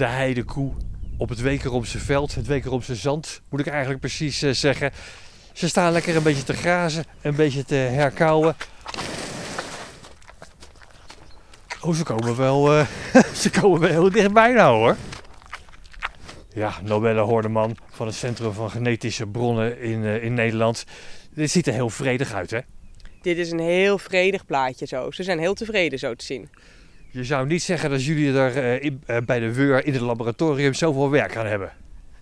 de heidekoe op het Wekeromse veld, het Wekeromse zand, moet ik eigenlijk precies eh, zeggen. Ze staan lekker een beetje te grazen, een beetje te herkauwen. Oh, ze komen wel, eh, ze komen wel heel dichtbij nou hoor. Ja, Nobelle Hoorneman van het Centrum van Genetische Bronnen in, eh, in Nederland. Dit ziet er heel vredig uit hè? Dit is een heel vredig plaatje zo. Ze zijn heel tevreden zo te zien. Je zou niet zeggen dat jullie er eh, in- eh, bij de WUR in het laboratorium zoveel werk aan hebben.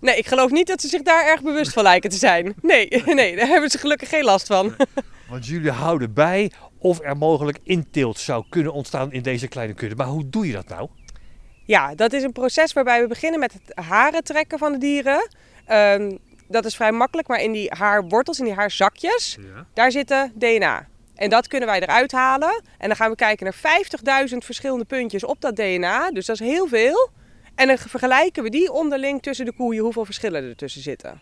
Nee, ik geloof niet dat ze zich daar erg bewust van lijken te zijn. Nee, nee, daar hebben ze gelukkig geen last van. Want jullie houden bij of er mogelijk inteelt zou kunnen ontstaan in deze kleine kudde. Maar hoe doe je dat nou? Ja, dat is een proces waarbij we beginnen met het haren trekken van de dieren. Ehm, dat is vrij makkelijk, maar in die haarwortels, in die haarzakjes, daar zitten DNA. En dat kunnen wij eruit halen. En dan gaan we kijken naar 50.000 verschillende puntjes op dat DNA. Dus dat is heel veel. En dan vergelijken we die onderling tussen de koeien, hoeveel verschillen er tussen zitten.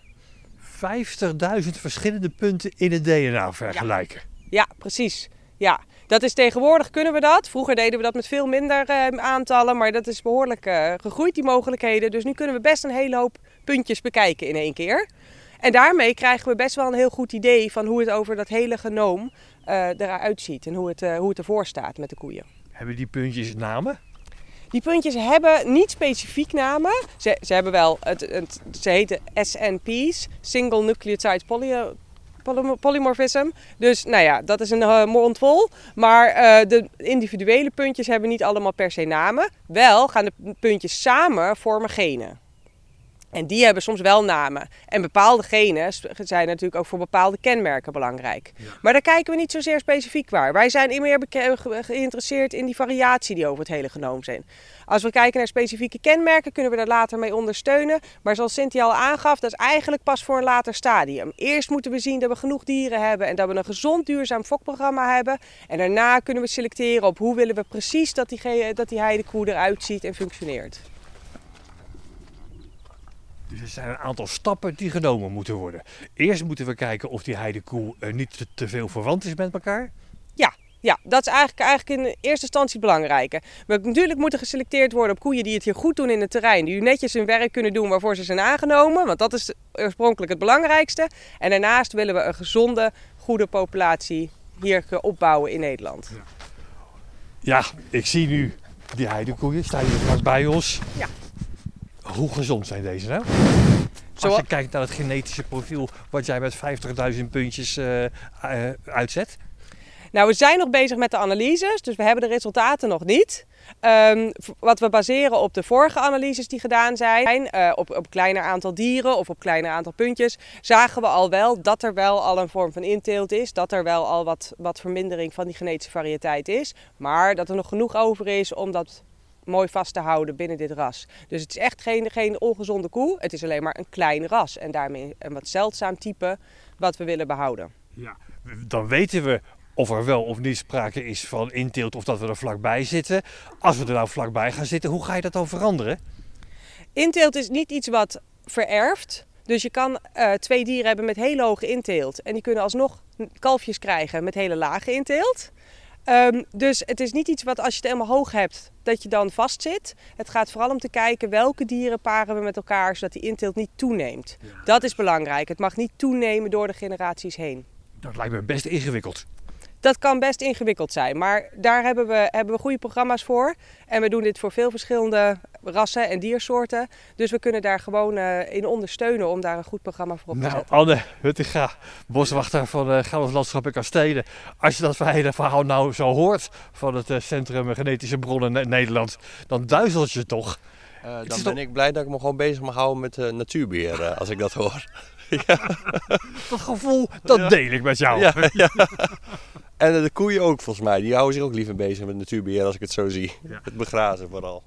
50.000 verschillende punten in het DNA vergelijken. Ja, precies. Ja, dat is tegenwoordig kunnen we dat. Vroeger deden we dat met veel minder eh, aantallen, maar dat is behoorlijk eh, gegroeid, die mogelijkheden. Dus nu kunnen we best een hele hoop puntjes bekijken in één keer. En daarmee krijgen we best wel een heel goed idee van hoe het over dat hele genoom eh, eruit ziet en hoe het, eh, hoe het ervoor staat met de koeien. Hebben die puntjes namen? Die puntjes hebben niet specifiek namen. Ze, ze hebben wel, het, het, ze heten SNP's, Single Nucleotide Poly, poly- Polymorphism. Dus nou ja, dat is een eh, mond vol. Maar de individuele puntjes hebben niet allemaal per se namen. Wel gaan de puntjes samen vormen genen. En die hebben soms wel namen. En bepaalde genen zijn natuurlijk ook voor bepaalde kenmerken belangrijk. Maar daar kijken we niet zozeer specifiek naar. Wij zijn meer geïnteresseerd in die variatie die over het hele genoom zijn. Als we kijken naar specifieke kenmerken, kunnen we daar later mee ondersteunen. Maar zoals Cynthia al aangaf, dat is eigenlijk pas voor een later stadium. Eerst moeten we zien dat we genoeg dieren hebben en dat we een gezond duurzaam fokprogramma hebben. En daarna kunnen we selecteren op hoe willen we precies dat die, dat die heidekoe eruit ziet en functioneert. Dus er zijn een aantal stappen die genomen moeten worden. Eerst moeten we kijken of die heidekoe eh, niet te, veel verwant is met elkaar. Ja, ja, dat is eigenlijk, eigenlijk in eerste instantie het belangrijke. We natuurlijk moeten geselecteerd worden op koeien die het hier goed doen in het terrein. Die netjes hun werk kunnen doen waarvoor ze zijn aangenomen. Want dat is oorspronkelijk het belangrijkste. En daarnaast willen we een gezonde, goede populatie hier opbouwen in Nederland. Ja, ik zie nu die heidekoeien staan hier vlak bij ons. Ja. Hoe gezond zijn deze nou? Als je kijkt naar het genetische profiel wat jij met 50.000 puntjes eh, eh, uitzet. Nou, we zijn nog bezig met de analyses, dus we hebben de resultaten nog niet. Ehm, wat we baseren op de vorige analyses die gedaan zijn, eh, op, op kleiner aantal dieren of op kleiner aantal puntjes, zagen we al wel dat er wel al een vorm van inteelt is. Dat er wel al wat, wat vermindering van die genetische variëteit is. Maar dat er nog genoeg over is om dat mooi vast te houden binnen dit ras. Dus het is echt geen, geen ongezonde koe. Het is alleen maar een klein ras en daarmee een wat zeldzaam type wat we willen behouden. Ja. Dan weten we of er wel of niet sprake is van inteelt of dat we er vlakbij zitten. Als we er nou vlakbij gaan zitten, hoe ga je dat dan veranderen? Inteelt is niet iets wat vererft. Dus je kan eh, twee dieren hebben met hele hoge inteelt. En die kunnen alsnog kalfjes krijgen met hele lage inteelt. Ehm, dus het is niet iets wat als je het helemaal hoog hebt, dat je dan vastzit. Het gaat vooral om te kijken welke dieren paren we met elkaar, zodat die inteelt niet toeneemt. Dat is belangrijk. Het mag niet toenemen door de generaties heen. Dat lijkt me best ingewikkeld. Dat kan best ingewikkeld zijn, maar daar hebben we, hebben we goede programma's voor. En we doen dit voor veel verschillende rassen en diersoorten. Dus we kunnen daar gewoon eh, in ondersteunen om daar een goed programma voor op te Nou, zetten. Anne Huttinga, boswachter van uh, Gelderse Landschap en Kastelen. Als je dat hele verhaal nou zo hoort van het eh, Centrum Genetische Bronnen Ne- Nederland, dan duizelt je toch? Eh, dan toch- ben ik blij dat ik me gewoon bezig mag houden met eh, natuurbeheer eh, als ik dat hoor. Dat gevoel, dat Ja. deel ik met jou. ja, ja. En de koeien ook volgens mij. Die houden zich ook liever bezig met natuurbeheer als ik het zo zie. Ja. Het begrazen vooral.